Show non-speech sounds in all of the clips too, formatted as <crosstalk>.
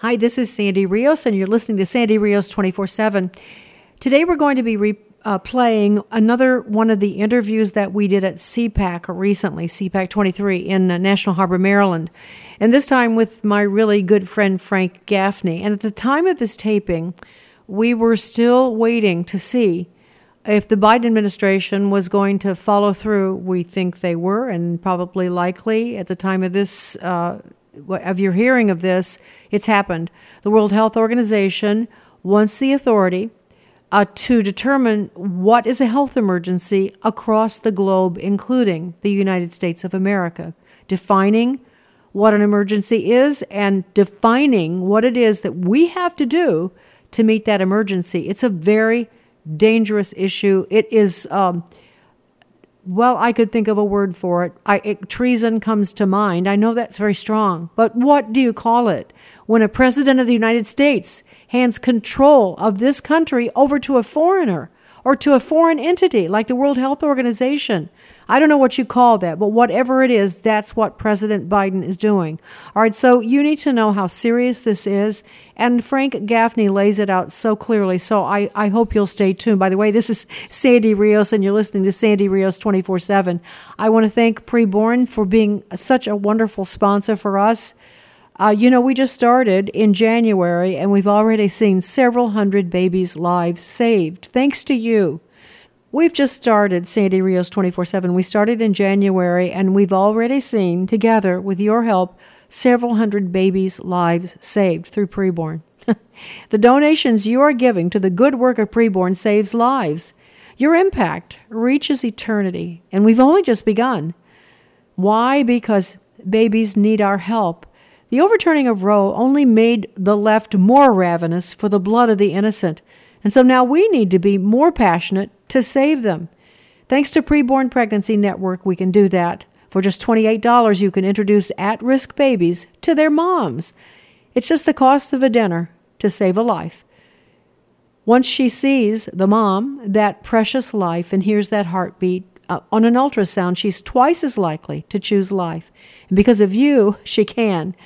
Hi, this is Sandy Rios, and you're listening to Sandy Rios 24 7. Today, we're going to be re- uh, playing another one of the interviews that we did at CPAC recently, CPAC 23 in uh, National Harbor, Maryland. And this time with my really good friend Frank Gaffney. And at the time of this taping, we were still waiting to see if the Biden administration was going to follow through. We think they were, and probably likely at the time of this. Uh, of your hearing of this, it's happened. The World Health Organization wants the authority uh, to determine what is a health emergency across the globe, including the United States of America, defining what an emergency is and defining what it is that we have to do to meet that emergency. It's a very dangerous issue. It is. Um, well, I could think of a word for it. I, it. Treason comes to mind. I know that's very strong, but what do you call it when a president of the United States hands control of this country over to a foreigner or to a foreign entity like the World Health Organization? I don't know what you call that, but whatever it is, that's what President Biden is doing. All right, so you need to know how serious this is. And Frank Gaffney lays it out so clearly. So I, I hope you'll stay tuned. By the way, this is Sandy Rios, and you're listening to Sandy Rios 24 7. I want to thank Preborn for being such a wonderful sponsor for us. Uh, you know, we just started in January and we've already seen several hundred babies' lives saved. Thanks to you. We've just started Sandy Rios 24 7. We started in January, and we've already seen, together with your help, several hundred babies' lives saved through preborn. <laughs> the donations you are giving to the good work of preborn saves lives. Your impact reaches eternity, and we've only just begun. Why? Because babies need our help. The overturning of Roe only made the left more ravenous for the blood of the innocent. And so now we need to be more passionate to save them. Thanks to Preborn Pregnancy Network, we can do that. For just $28, you can introduce at risk babies to their moms. It's just the cost of a dinner to save a life. Once she sees the mom, that precious life, and hears that heartbeat uh, on an ultrasound, she's twice as likely to choose life. And because of you, she can.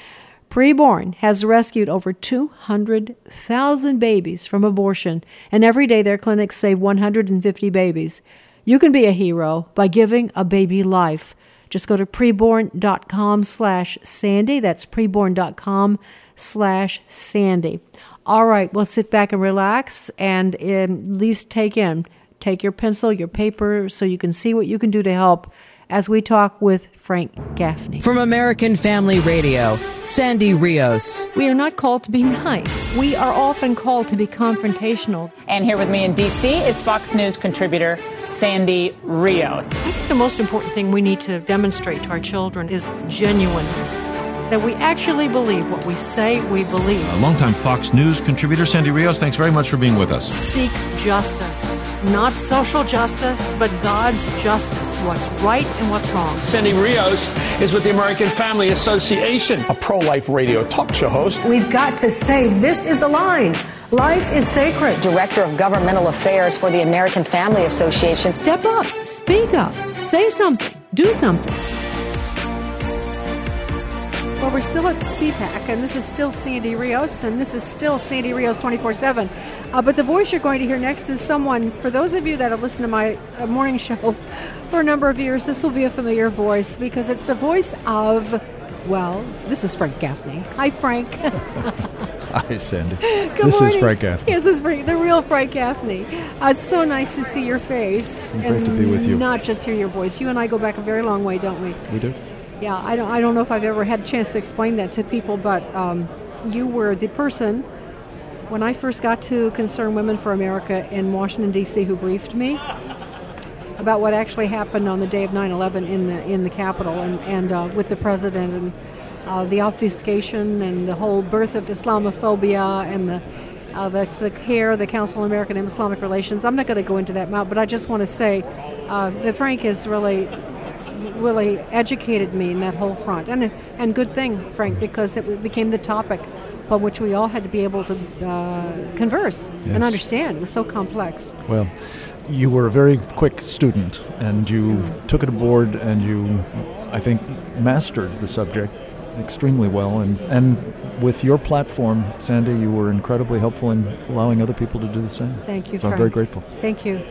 Preborn has rescued over 200,000 babies from abortion, and every day their clinics save 150 babies. You can be a hero by giving a baby life. Just go to preborn.com slash Sandy. That's preborn.com slash Sandy. All right, well, sit back and relax and um, at least take in. Take your pencil, your paper, so you can see what you can do to help as we talk with Frank Gaffney. From American Family Radio, Sandy Rios. We are not called to be <laughs> nice. We are often called to be confrontational. And here with me in D.C. is Fox News contributor Sandy Rios. I think the most important thing we need to demonstrate to our children is genuineness that we actually believe what we say we believe. A longtime Fox News contributor, Sandy Rios, thanks very much for being with us. Seek justice. Not social justice, but God's justice. What's right and what's wrong. Sandy Rios is with the American Family Association, a pro life radio talk show host. We've got to say this is the line. Life is sacred. Director of Governmental Affairs for the American Family Association. Step up, speak up, say something, do something. Well, we're still at CPAC, and this is still Sandy Rios, and this is still Sandy Rios 24 7. Uh, but the voice you're going to hear next is someone, for those of you that have listened to my uh, morning show <laughs> for a number of years, this will be a familiar voice because it's the voice of, well, this is Frank Gaffney. Hi, Frank. <laughs> Hi, Sandy. Good this morning. is Frank Gaffney. Yes, this is Frank, the real Frank Gaffney. Uh, it's so nice to see your face Great and to be with you. not just hear your voice. You and I go back a very long way, don't we? We do. Yeah, I don't, I don't know if I've ever had a chance to explain that to people, but um, you were the person when I first got to Concern Women for America in Washington, D.C., who briefed me about what actually happened on the day of 9 11 in the, in the Capitol and, and uh, with the president and uh, the obfuscation and the whole birth of Islamophobia and the uh, the, the CAIR, the Council on American and Islamic Relations. I'm not going to go into that, but I just want to say uh, that Frank is really really educated me in that whole front. And, and good thing, Frank, because it became the topic upon which we all had to be able to uh, converse Yes. and understand. It was so complex. Well, you were a very quick student, and you took it aboard, and you, I think, mastered the subject extremely well. And, and with your platform, Sandy, you were incredibly helpful in allowing other people to do the same. Thank you, So I'm very grateful. Thank you.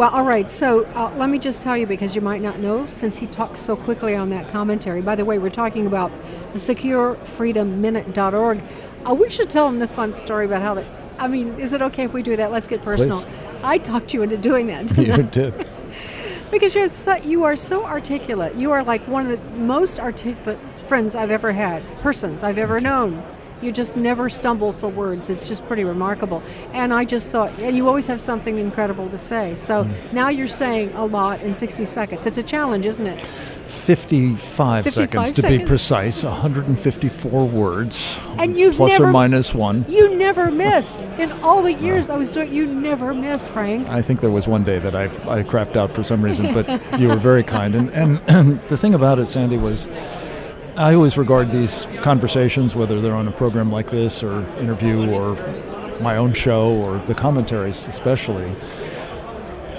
Well, all right. So uh, let me just tell you because you might not know, since he talks so quickly on that commentary. By the way, we're talking about the SecureFreedomMinute.org. Uh, we should tell him the fun story about how that. I mean, is it okay if we do that? Let's get personal. Please. I talked you into doing that. you I? did. <laughs> Because you're so, you are so articulate. You are like one of the most articulate friends I've ever had, persons I've ever known. You just never stumble for words. It's just pretty remarkable. And I just thought, and you always have something incredible to say. So Mm. now you're saying a lot in 60 seconds. It's a challenge, isn't it? 55, 55 seconds to be precise, 154 words. And you've plus never or minus one. You never missed in all the years I was doing. You never missed, Frank. I think there was one day that I, I crapped out for some reason, but you were very <laughs> kind. And, and, and <clears throat> the thing about it, Sandy, was I always regard these conversations, whether they're on a program like this or interview or my own show or the commentaries especially,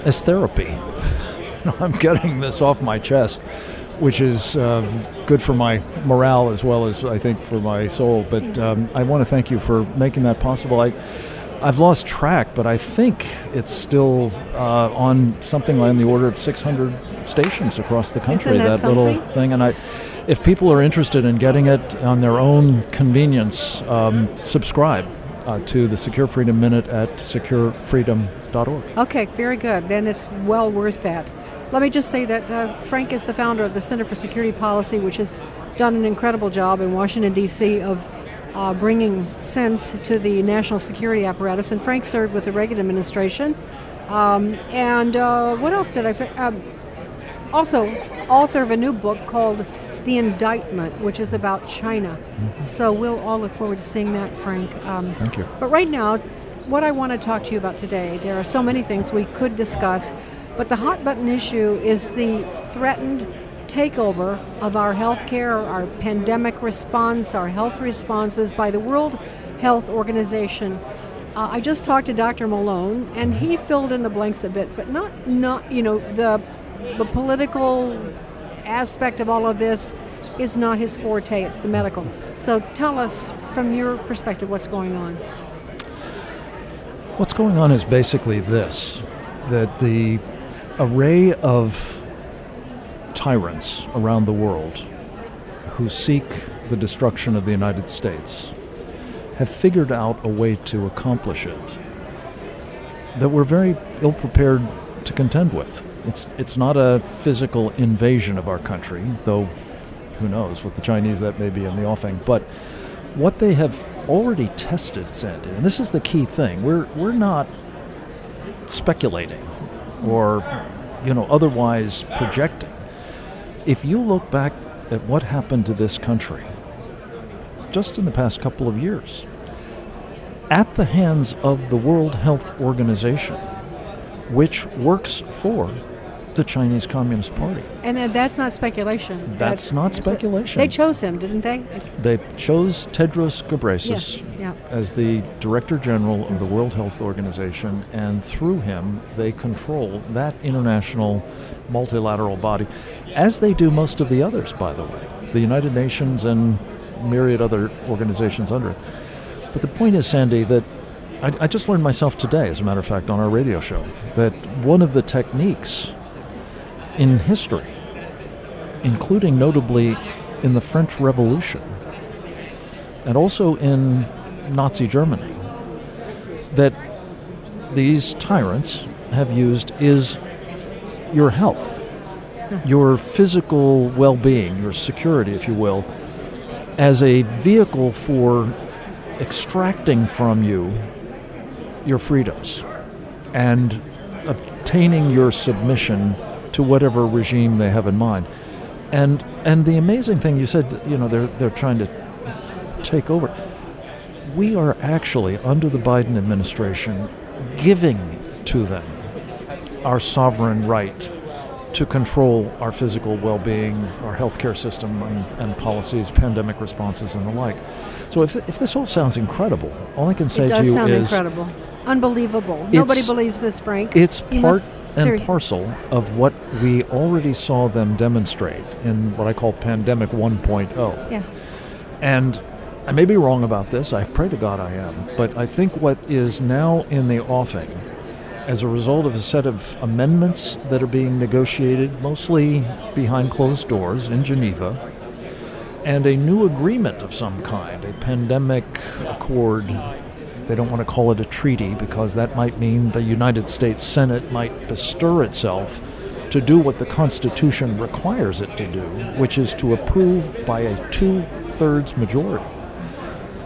as therapy. <laughs> You know, I'm getting this off my chest, which is uh, good for my morale as well as I think for my soul. But um, I want to thank you for making that possible. I, I've lost track, but I think it's still uh, on something on the order of 600 stations across the country. that little thing, and I, if people are interested in getting it on their own convenience, um, subscribe uh, to the Secure Freedom Minute at securefreedom.org. Okay, very good. Then it's well worth that. Let me just say that uh, Frank is the founder of the Center for Security Policy, which has done an incredible job in Washington, D.C., of uh, bringing sense to the national security apparatus. And Frank served with the Reagan administration. Um, and uh, what else did I? fi- Um, also, author of a new book called The Indictment, which is about China. So we'll all look forward to seeing that, Frank. Um, Thank you. but right now, what I want to talk to you about today, there are so many things we could discuss, but the hot button issue is the threatened takeover of our healthcare, our pandemic response, our health responses by the World Health Organization. Uh, I just talked to Dr. Malone, and he filled in the blanks a bit, but not not you know the the political aspect of all of this is not his forte. It's the medical. So tell us from your perspective what's going on. What's going on is basically this that the array of tyrants around the world who seek the destruction of the United States have figured out a way to accomplish it that we're very ill prepared to contend with. It's, it's not a physical invasion of our country, though who knows, with the Chinese that may be in the offing. But what they have already tested, Sandy, and this is the key thing, we're, we're not speculating or you know otherwise projecting. If you look back at what happened to this country just in the past couple of years, at the hands of the World Health Organization, which works for the Chinese Communist Party. And uh, that's not speculation. That's not speculation. They chose him, didn't they? They chose Tedros Ghebreyesus Yeah, yeah. as the Director General of the World Health Organization, and through him, they control that international multilateral body, as they do most of the others, by the way, the United Nations and myriad other organizations under it. But the point is, Sandy, that I, I just learned myself today, as a matter of fact, on our radio show, that one of the techniques in history, including notably in the French Revolution, and also in Nazi Germany, that these tyrants have used is your health, your physical well being, your security, if you will, as a vehicle for extracting from you your freedoms and obtaining your submission to whatever regime they have in mind. And and the amazing thing you said, you know, they're they're trying to take over. We are actually under the Biden administration giving to them our sovereign right to control our physical well-being, our healthcare system, and, and policies, pandemic responses, and the like. So if, if this all sounds incredible, all I can say It to does you sound is incredible. Unbelievable. Nobody believes this, Frank. it's part and Seriously. parcel of what we already saw them demonstrate in what I call Pandemic 1.0. Yeah. And I may be wrong about this, I pray to God I am, but I think what is now in the offing, as a result of a set of amendments that are being negotiated mostly behind closed doors in Geneva, and a new agreement of some kind, a pandemic accord. They don't want to call it a treaty because that might mean the United States Senate might bestir itself to do what the Constitution requires it to do, which is to approve by a two thirds majority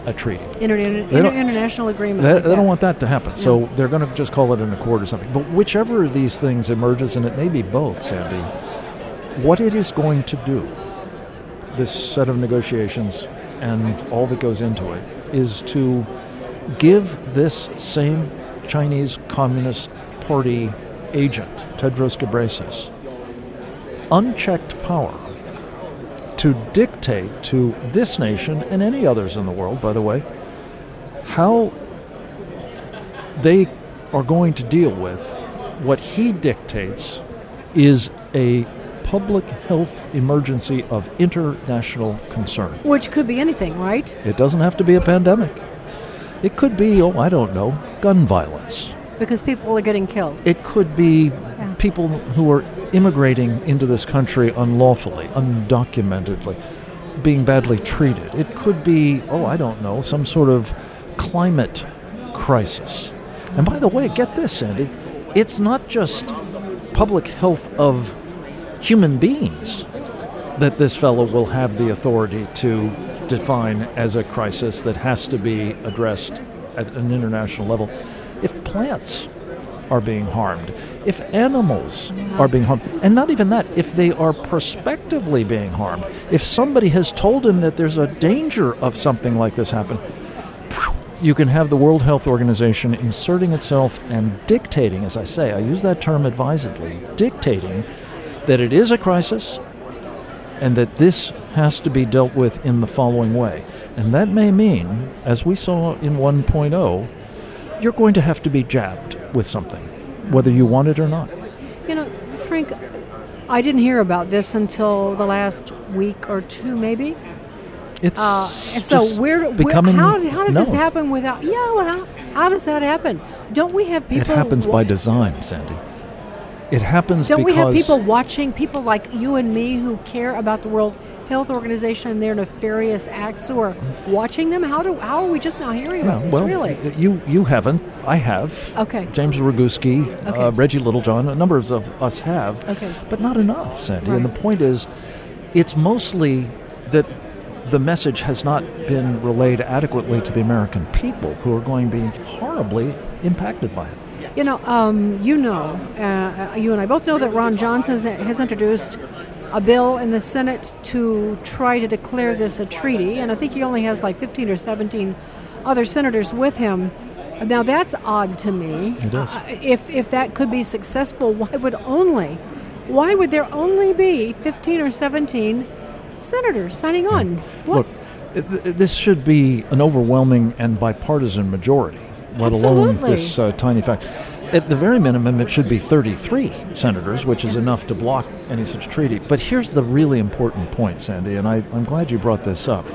a treaty. Inter- inter- international agreement. They, like they don't want that to happen, so they're going to just call it an accord or something. But whichever of these things emerges, and it may be both, Sandy, what it is going to do, this set of negotiations and all that goes into it, is to give this same Chinese Communist Party agent, Tedros Ghebreyesus, unchecked power to dictate to this nation and any others in the world, by the way, how they are going to deal with what he dictates is a public health emergency of international concern. Which could be anything, right? It doesn't have to be a pandemic. It could be, oh, I don't know, gun violence. Because people are getting killed. It could be people who are immigrating into this country unlawfully, undocumentedly, being badly treated. It could be, oh, I don't know, some sort of climate crisis. And by the way, get this, Sandy, it's not just public health of human beings that this fellow will have the authority to define as a crisis that has to be addressed at an international level. If plants are being harmed, if animals mm-hmm. are being harmed, and not even that, if they are prospectively being harmed, if somebody has told him that there's a danger of something like this happening, you can have the World Health Organization inserting itself and dictating, as I say, I use that term advisedly, dictating that it is a crisis and that this has to be dealt with in the following way. And that may mean, as we saw in 1.0, you're going to have to be jabbed with something, whether you want it or not. You know, Frank, I didn't hear about this until the last week or two, maybe. It's Uh, so where, where becoming how, did- how did this happen without? Yeah, well, how, how does that happen? Don't we have people? It happens by design, Sandy. It happens Don't we have people watching, people like you and me who care about the World Health Organization and their nefarious acts are watching them? How do how are we just now hearing Yeah, about this? well, really? you you haven't. I have. Okay. James Roguski, Okay. uh, Reggie Littlejohn, a number of us have. Okay. But not enough, Sandy. And the point is, it's mostly that the message has not been relayed adequately to the American people, who are going to be horribly impacted by it. You know, um, you know, uh, you and I both know that Ron Johnson has, has introduced a bill in the Senate to try to declare this a treaty, and I think he only has like 15 or 17 other senators with him. Now that's odd to me. It is. Uh, if if that could be successful, why would only, why would there only be 15 or 17 senators signing on? What? Look, th- th- this should be an overwhelming and bipartisan majority, let alone this uh, tiny fact. At the very minimum, it should be 33 senators, which is enough to block any such treaty. But here's the really important point, Sandy, and I, I'm glad you brought this up.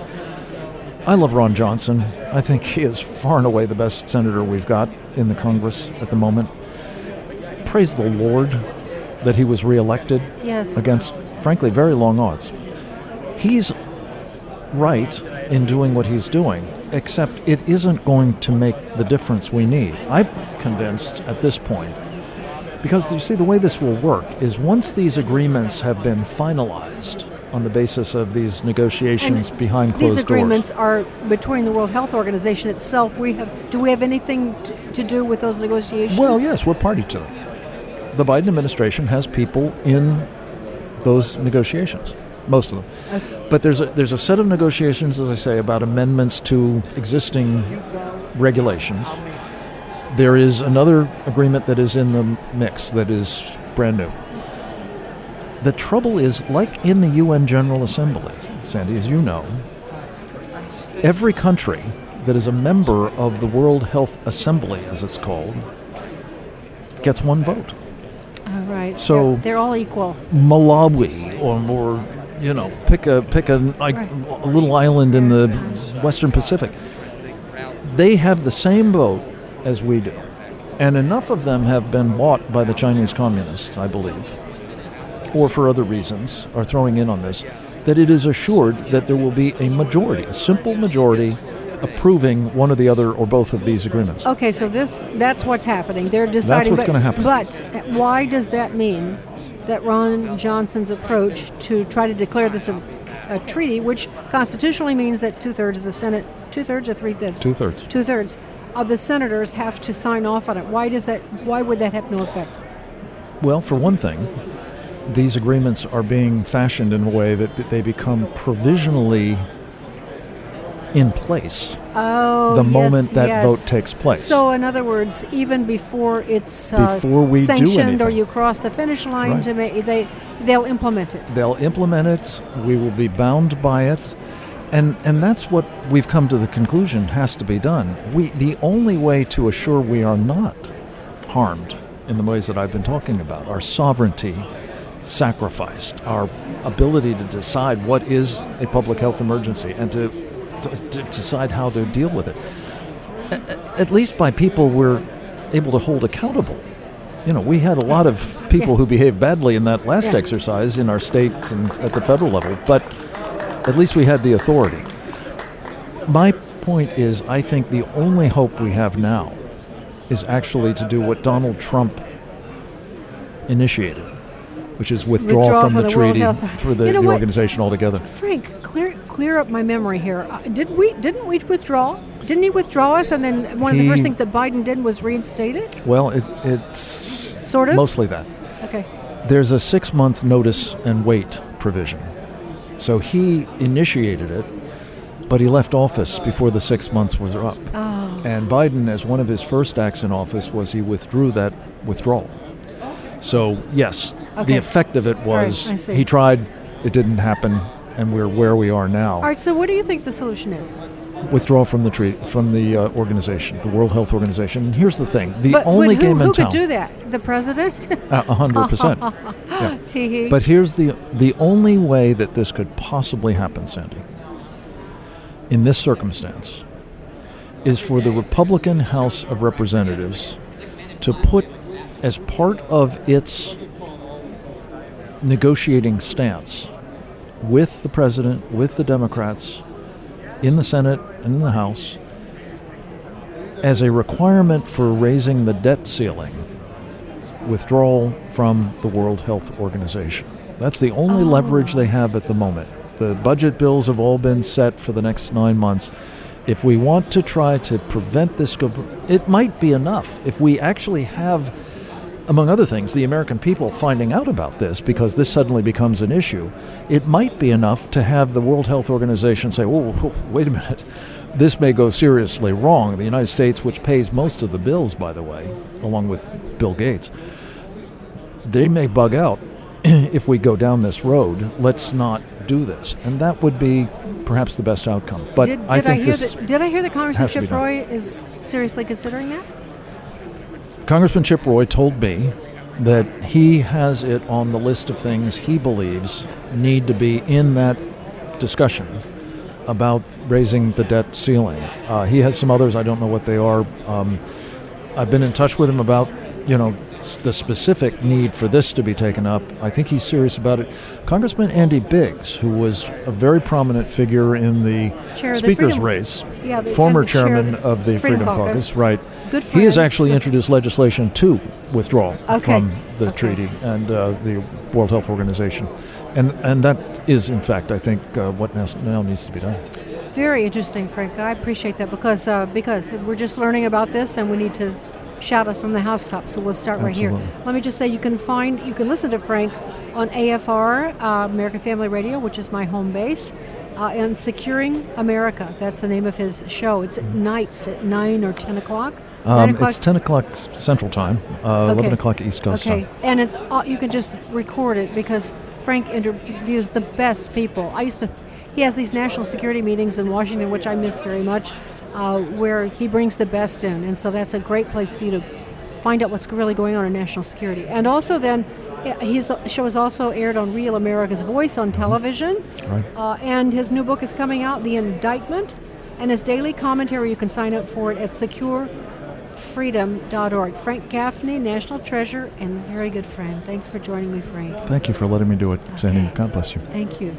I love Ron Johnson. I think he is far and away the best senator we've got in the Congress at the moment. Praise the Lord that he was reelected Yes. against, frankly, very long odds. He's right in doing what he's doing, except it isn't going to make the difference we need. I'm convinced at this point, because you see, the way this will work is once these agreements have been finalized on the basis of these negotiations behind closed doors. These agreements doors. are between the World Health Organization itself. We have. Do we have anything t- to do with those negotiations? Well, yes, we're party to them. The Biden administration has people in those negotiations, most of them. But there's a, there's a set of negotiations, as I say, about amendments to existing regulations. There is another agreement that is in the mix that is brand new. The trouble is, like in the UN General Assembly, Sandy, as you know, every country that is a member of the World Health Assembly, as it's called, gets one vote. All right. So- they're, they're all equal. Malawi or, or you know, pick a pick a, like, a little island in the Western Pacific. They have the same vote as we do, and enough of them have been bought by the Chinese communists, I believe, or for other reasons, are throwing in on this, that it is assured that there will be a majority, a simple majority, approving one or the other or both of these agreements. Okay, so this that's what's happening. They're deciding. That's what's but- gonna happen. But why does that mean that Ron Johnson's approach to try to declare this a, a treaty, which constitutionally means that two thirds of the Senate, two thirds or three fifths, Two-thirds. two thirds of the senators have to sign off on it? Why does that? Why would that have no effect? Well, for one thing, these agreements are being fashioned in a way that they become provisionally in place Oh, the yes, moment that yes. vote takes place. So, in other words, even before it's uh, Before we sanctioned or you cross the finish line Right. to make they they'll implement it. They'll implement it. We will be bound by it. And, and that's what we've come to the conclusion has to be done. We, the only way to assure we are not harmed in the ways that I've been talking about, our sovereignty sacrificed, our ability to decide what is a public health emergency and to, to, to decide how to deal with it, A- at least by people we're able to hold accountable. You know, we had a lot of people Yeah. who behaved badly in that last Yeah. exercise in our states and at the federal level, but at least we had the authority. My point is, I think the only hope we have now is actually to do what Donald Trump initiated, which is withdraw, Withdraw from from the, the treaty for the, You know the organization altogether. Frank, clear clear up my memory here. Uh, did we didn't we withdraw? Didn't he withdraw us? And then one of the first things that Biden did was reinstate it. Well, it, it's Sort of? mostly that. Okay. There's a six month notice and wait provision. So he initiated it, but he left office before the six months was up. Oh. And Biden, as one of his first acts in office, was he withdrew that withdrawal. So, yes, Okay. the effect of it was see. he tried, it didn't happen, and we're where we are now. All right. So, what do you think the solution is? Withdraw from the treat, from the uh, organization, the World Health Organization. And here's the thing: the but only who, game who in could do that? The president? A hundred percent. <laughs> But here's the the only way that this could possibly happen, Sandy, in this circumstance, is for the Republican House of Representatives to put as part of its negotiating stance with the president, with the Democrats, in the Senate and in the House, as a requirement for raising the debt ceiling withdrawal from the World Health Organization. That's the only oh, leverage they have at the moment. The budget bills have all been set for the next nine months. If we want to try to prevent this, it might be enough if we actually have, among other things, the American people finding out about this because this suddenly becomes an issue. It might be enough to have the World Health Organization say, "Whoa, whoa, wait a minute." This may go seriously wrong. The United States, which pays most of the bills, by the way, along with Bill Gates, they may bug out <clears throat> if we go down this road. Let's not do this, and that would be perhaps the best outcome. But did, did I think hear this that? Did I hear that Congressman Chip. Roy is seriously considering that? Congressman Chip Roy told me that he has it on the list of things he believes need to be in that discussion about raising the debt ceiling. Uh, he has some others. I don't know what they are. Um, I've been in touch with him about, you know, the specific need for this to be taken up. I think he's serious about it. Congressman Andy Biggs, who was a very prominent figure in the Chair of the speaker's race, Yeah, the- former the chair of chairman the of the Freedom Freedom, Caucus. Caucus, right? Good He has actually introduced legislation to withdraw Okay. from the Okay. treaty and uh, the World Health Organization, and and that is, in fact, I think, uh, what now, now needs to be done. Very interesting, Frank. I appreciate that because uh, because we're just learning about this and we need to shout it from the housetop. So we'll start right here. Let me just say you can find you can listen to Frank on AFR uh, American Family Radio, which is my home base, uh, and Securing America. That's the name of his show. It's at nights at nine or ten o'clock. Um, it's 10 o'clock Central Time, uh, 11 o'clock East Coast Okay, time. and it's uh, you can just record it because Frank interviews the best people. I used to. He has these national security meetings in Washington, which I miss very much, uh, where he brings the best in, and so that's a great place for you to find out what's really going on in national security. And also, then his show is also aired on Real America's Voice on television. Right. Uh, and his new book is coming out, The Indictment. And his daily commentary, you can sign up for it at securefreedom.org. Frank Gaffney, National Treasure, and very good friend. Thanks for joining me, Frank. Thank you for letting me do it, Sandy. God bless you. Thank you.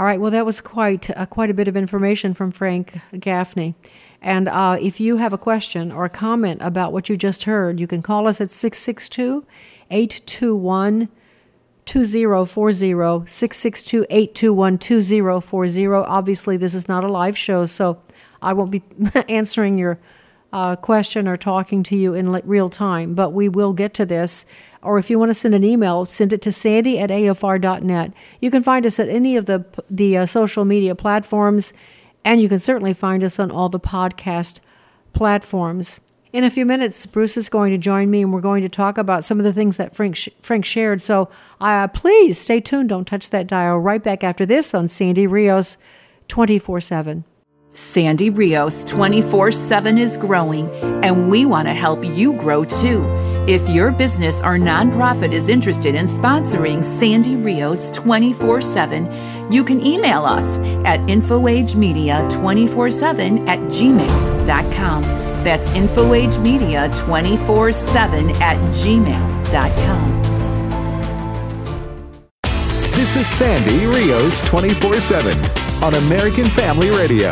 All right. Well, that was quite uh, quite a bit of information from Frank Gaffney. And uh, if you have a question or a comment about what you just heard, you can call us at 662 821 2040 662 821 2040. Obviously, this is not a live show, so I won't be <laughs> answering your uh, question or talking to you in real time, but we will get to this. Or if you want to send an email, send it to sandy at afr.net. You can find us at any of the, the uh, social media platforms, and you can certainly find us on all the podcast platforms. In a few minutes, Bruce is going to join me, and we're going to talk about some of the things that Frank, sh- Frank shared. So uh, please stay tuned. Don't touch that dial. Right back after this on Sandy Rios 24 7. Sandy Rios 24 7 is growing, and we want to help you grow too. If your business or nonprofit is interested in sponsoring Sandy Rios 24 7, you can email us at infoagemedia247 at gmail.com. That's infoagemedia247 at gmail.com. This is Sandy Rios 24 7 on American Family Radio.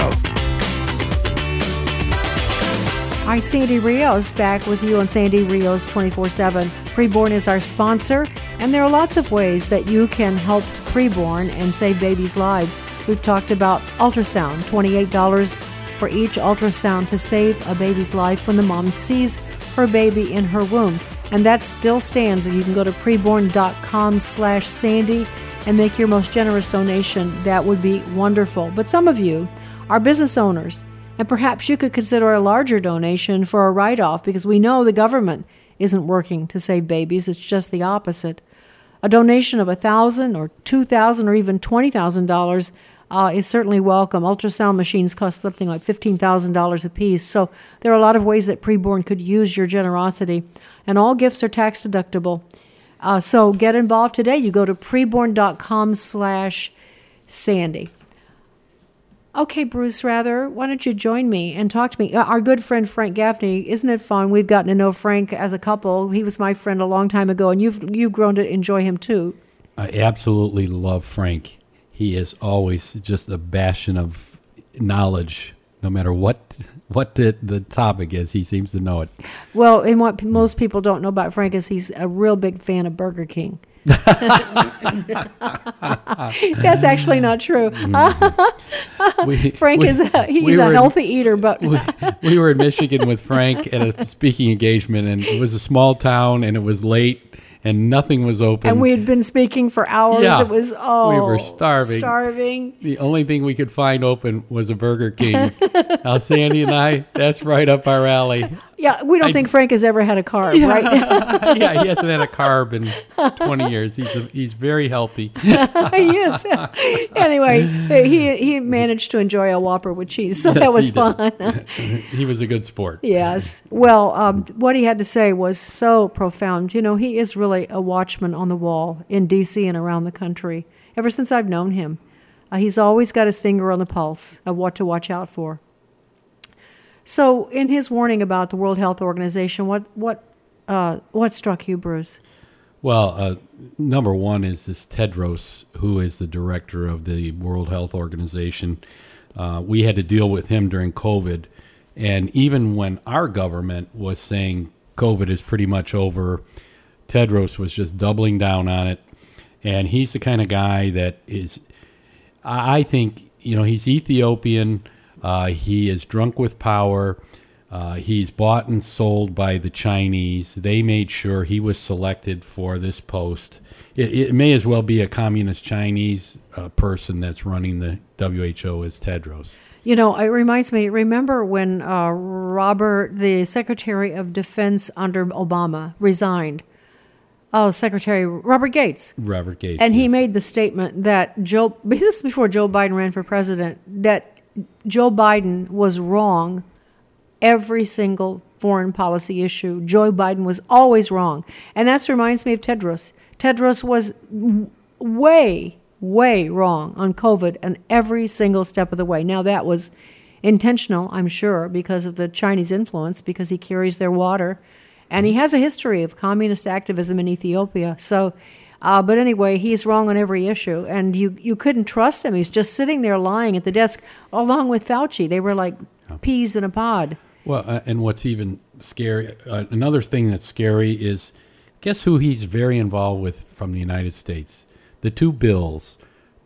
Hi, Sandy Rios back with you on Sandy Rios 24 7. Preborn is our sponsor, and there are lots of ways that you can help preborn and save babies' lives. We've talked about ultrasound, $28 for each ultrasound to save a baby's life when the mom sees her baby in her womb. And that still stands. And you can go to preborn.com slash Sandy and make your most generous donation. That would be wonderful. But some of you are business owners and perhaps you could consider a larger donation for a write off because we know the government isn't working to save babies, it's just the opposite. A donation of 1,000 or 2,000 or even $20,000 uh, is certainly welcome. Ultrasound machines cost something like $15,000 a piece. So there are a lot of ways that preborn could use your generosity. And all gifts are tax deductible. Uh, so get involved today. You go to preborn.com slash Sandy. Okay, Bruce, rather, why don't you join me and talk to me? Uh, our good friend Frank Gaffney, isn't it fun? We've gotten to know Frank as a couple. He was my friend a long time ago, and you've you've grown to enjoy him too. I absolutely love Frank. He is always just a bastion of knowledge, no matter what what the, the topic is. He seems to know it. Well, and what most people don't know about Frank is he's a real big fan of Burger King. <laughs> That's actually not true. Mm-hmm. <laughs> we, Frank we, is a, he's we a healthy in, eater, but we, we were in Michigan with Frank at a speaking engagement, and it was a small town, and it was late, and nothing was open. And we had been speaking for hours. Yeah, it was oh, we were oh, starving. Starving. The only thing we could find open was a Burger King. <laughs> now, Sandy and I, that's right up our alley. Yeah, we don't I, think Frank has ever had a carb, yeah. right? <laughs> yeah, he hasn't had a carb in 20 years. He's a, he's very healthy. <laughs> he is. <laughs> anyway, he he managed to enjoy a Whopper with cheese, so yes, that was fun. he was a good sport. Yes. Well, um, what he had to say was so profound. You know, he is really a watchman on the wall in D.C. and around the country. Ever since I've known him, uh, he's always got his finger on the pulse of what to watch out for. So, in his warning about the World Health Organization, what what uh, what struck you, Bruce? Well, uh, number one is this Tedros, who is the director of the World Health Organization. Uh, we had to deal with him during COVID, and even when our government was saying COVID is pretty much over, Tedros was just doubling down on it. And he's the kind of guy that is, I think, you know, he's Ethiopian uh, he is drunk with power. Uh, he's bought and sold by the Chinese. They made sure he was selected for this post. It, it may as well be a communist Chinese uh, person that's running the WHO as Tedros. You know, it reminds me. Remember when uh, Robert, the Secretary of Defense under Obama, resigned? Oh, Secretary Robert Gates. Robert Gates. And yes. he made the statement that Joe. <laughs> This is before Joe Biden ran for president. That Joe Biden was wrong every single foreign policy issue. Joe Biden was always wrong. And that reminds me of Tedros. Tedros was way, way wrong on COVID and every single step of the way. Now, that was intentional, I'm sure, because of the Chinese influence, because he carries their water. And he mm-hmm. has a history of communist activism in Ethiopia. So, uh, but anyway, he's wrong on every issue, and you, you couldn't trust him. He's just sitting there lying at the desk, along with Fauci. They were like peas in a pod. Well, uh, and what's even scary, uh, another thing that's scary is guess who he's very involved with from the United States? The two Bills,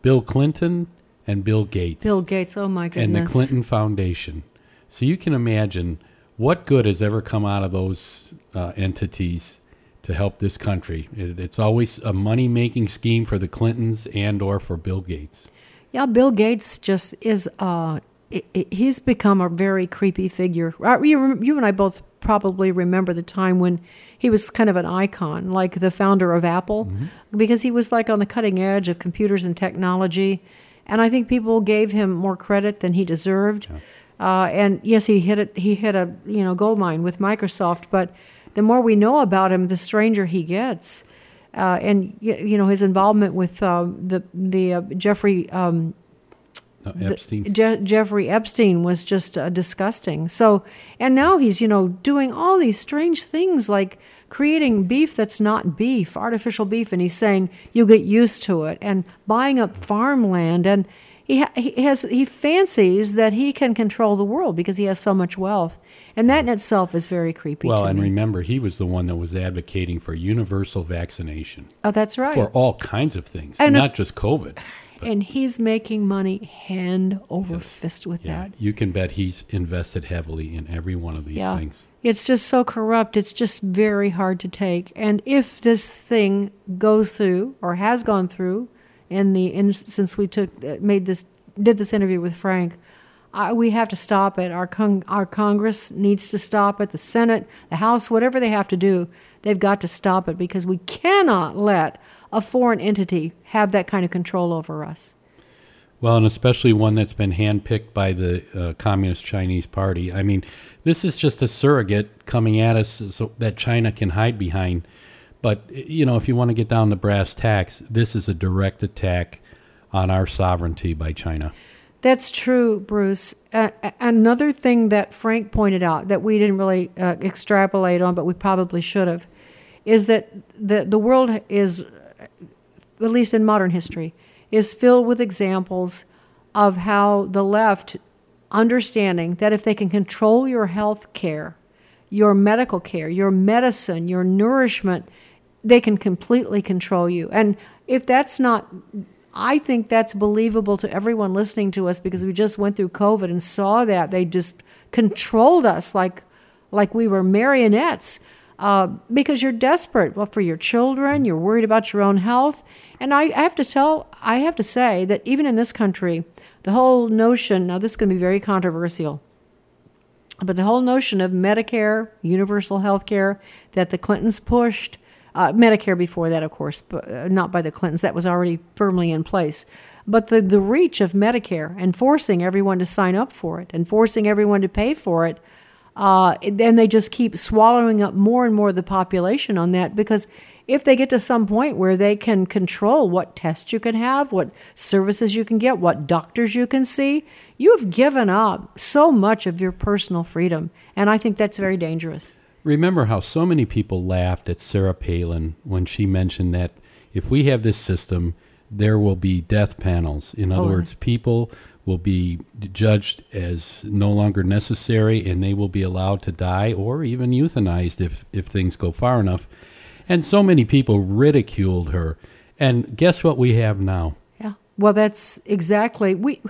Bill Clinton and Bill Gates. Bill Gates, oh my goodness. And the Clinton Foundation. So you can imagine what good has ever come out of those uh, entities to help this country. It, it's always a money making scheme for the Clintons and or for Bill Gates. Yeah, Bill Gates just is. Uh, it, it, he's become a very creepy figure. Uh, you, you and I both probably remember the time when he was kind of an icon, like the founder of Apple, mm-hmm. because he was like on the cutting edge of computers and technology. And I think people gave him more credit than he deserved. Yeah. Uh, and yes, he hit it. He hit a you know gold mine with Microsoft, but the more we know about him, the stranger he gets. Uh, and you know his involvement with uh, the the uh, Jeffrey um, no, Epstein. Je- Jeffrey Epstein was just uh, disgusting. So and now he's you know doing all these strange things like creating beef that's not beef, artificial beef, and he's saying you'll get used to it, and buying up farmland and he, ha- he has he fancies that he can control the world because he has so much wealth, and that in itself is very creepy. Well, and me. remember, he was the one that was advocating for universal vaccination. Oh, that's right. For all kinds of things, and uh, not just COVID. And he's making money hand over yes. fist with yeah. that. You can bet he's invested heavily in every one of these yeah. things. It's just so corrupt. It's just very hard to take. And if this thing goes through or has gone through, in the in, since we took uh, made this did this interview with Frank, uh, we have to stop it. Our con- our Congress needs to stop it. The Senate, the House, whatever they have to do, they've got to stop it because we cannot let a foreign entity have that kind of control over us. Well, and especially one that's been handpicked by the uh, Communist Chinese Party. I mean, this is just a surrogate coming at us so that China can hide behind but you know, if you want to get down to brass tacks, this is a direct attack on our sovereignty by China. That's true, Bruce. Uh, another thing that Frank pointed out that we didn't really uh, extrapolate on, but we probably should have, is that the the world is, at least in modern history, is filled with examples of how the left understanding that if they can control your health care, your medical care, your medicine, your nourishment, they can completely control you. And if that's not, I think that's believable to everyone listening to us because we just went through COVID and saw that they just controlled us like, like we were marionettes. Uh, because you're desperate well, for your children, you're worried about your own health, and I, I have to tell, I have to say that even in this country, the whole notion now this is going to be very controversial but the whole notion of Medicare, universal health care that the Clintons pushed, uh, Medicare before that, of course, but uh, not by the Clintons. That was already firmly in place. But the, the reach of Medicare and forcing everyone to sign up for it and forcing everyone to pay for it, uh, then they just keep swallowing up more and more of the population on that because if they get to some point where they can control what tests you can have, what services you can get, what doctors you can see, you have given up so much of your personal freedom. And I think that's very dangerous. Remember how so many people laughed at Sarah Palin when she mentioned that if we have this system, there will be death panels. In other oh, words, people will be judged as no longer necessary and they will be allowed to die or even euthanized if, if things go far enough. And so many people ridiculed her. And guess what we have now? Yeah. Well, that's exactly we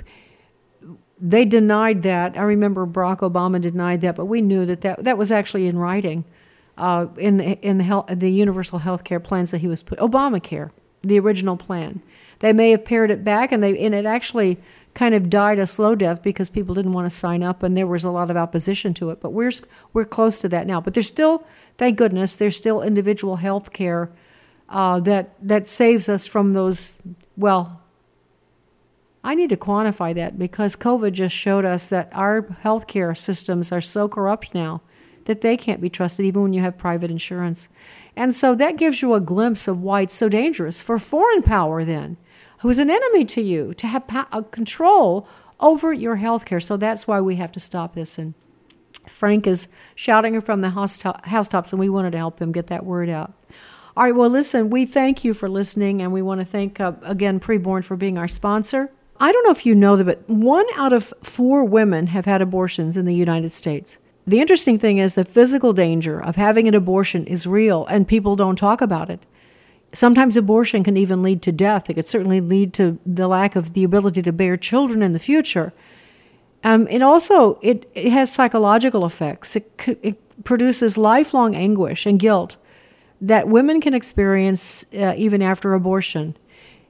they denied that. I remember Barack Obama denied that, but we knew that that, that was actually in writing uh, in the, in the, health, the universal health care plans that he was put Obamacare, the original plan. They may have pared it back, and they and it actually kind of died a slow death because people didn't want to sign up, and there was a lot of opposition to it. But we're we're close to that now. But there's still, thank goodness, there's still individual health care uh, that that saves us from those well I need to quantify that because COVID just showed us that our healthcare systems are so corrupt now that they can't be trusted even when you have private insurance. And so that gives you a glimpse of why it's so dangerous for foreign power, then, who is an enemy to you, to have po- control over your healthcare. So that's why we have to stop this. And Frank is shouting from the housetops, and we wanted to help him get that word out. All right, well, listen, we thank you for listening, and we want to thank, uh, again, Preborn for being our sponsor. I don't know if you know that, but one out of four women have had abortions in the United States. The interesting thing is the physical danger of having an abortion is real, and people don't talk about it. Sometimes abortion can even lead to death. It could certainly lead to the lack of the ability to bear children in the future. Um, and also, it, it has psychological effects. It, it produces lifelong anguish and guilt that women can experience uh, even after abortion.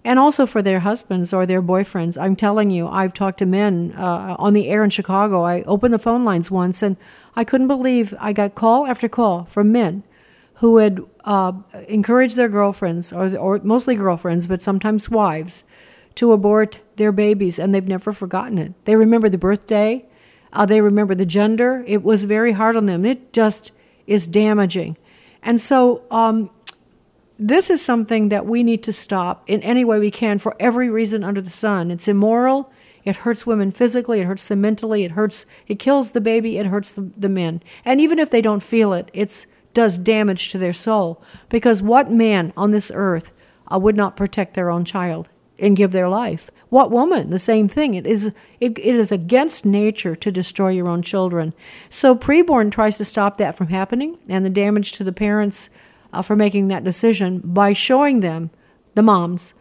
And also for their husbands or their boyfriends. I'm telling you, I've talked to men uh, on the air in Chicago. I opened the phone lines once and I couldn't believe I got call after call from men who had uh, encouraged their girlfriends, or, or mostly girlfriends, but sometimes wives, to abort their babies, and they've never forgotten it. They remember the birthday, uh, they remember the gender. It was very hard on them. It just is damaging. And so, um, this is something that we need to stop in any way we can for every reason under the sun. It's immoral. It hurts women physically. It hurts them mentally. It hurts. It kills the baby. It hurts the, the men. And even if they don't feel it, it does damage to their soul. Because what man on this earth uh, would not protect their own child and give their life? What woman? The same thing. It is. It, it is against nature to destroy your own children. So preborn tries to stop that from happening and the damage to the parents uh, for making that decision by showing them, the moms,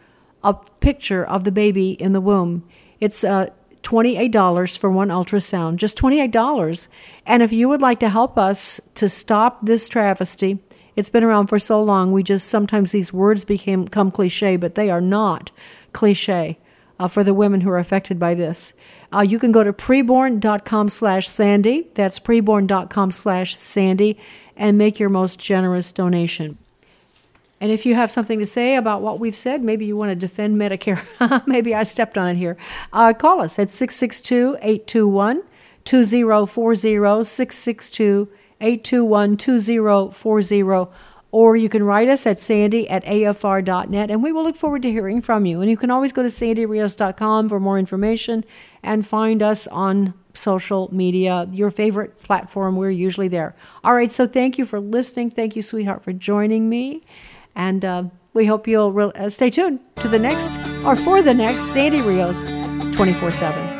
a picture of the baby in the womb. It's uh, $28 for one ultrasound, just $28. And if you would like to help us to stop this travesty, it's been around for so long, we just sometimes these words became, become cliche, but they are not cliche uh, for the women who are affected by this. Uh, you can go to preborn.com slash Sandy. That's preborn.com slash Sandy and make your most generous donation. And if you have something to say about what we've said, maybe you want to defend Medicare, <laughs> maybe I stepped on it here, uh, call us at 662 821 2040, 662 821 2040 or you can write us at sandy at afr.net and we will look forward to hearing from you. And you can always go to sandyrios.com for more information and find us on social media, your favorite platform. We're usually there. All right, so thank you for listening. Thank you, sweetheart, for joining me. And uh, we hope you'll re- uh, stay tuned to the next or for the next Sandy Rios 24 7.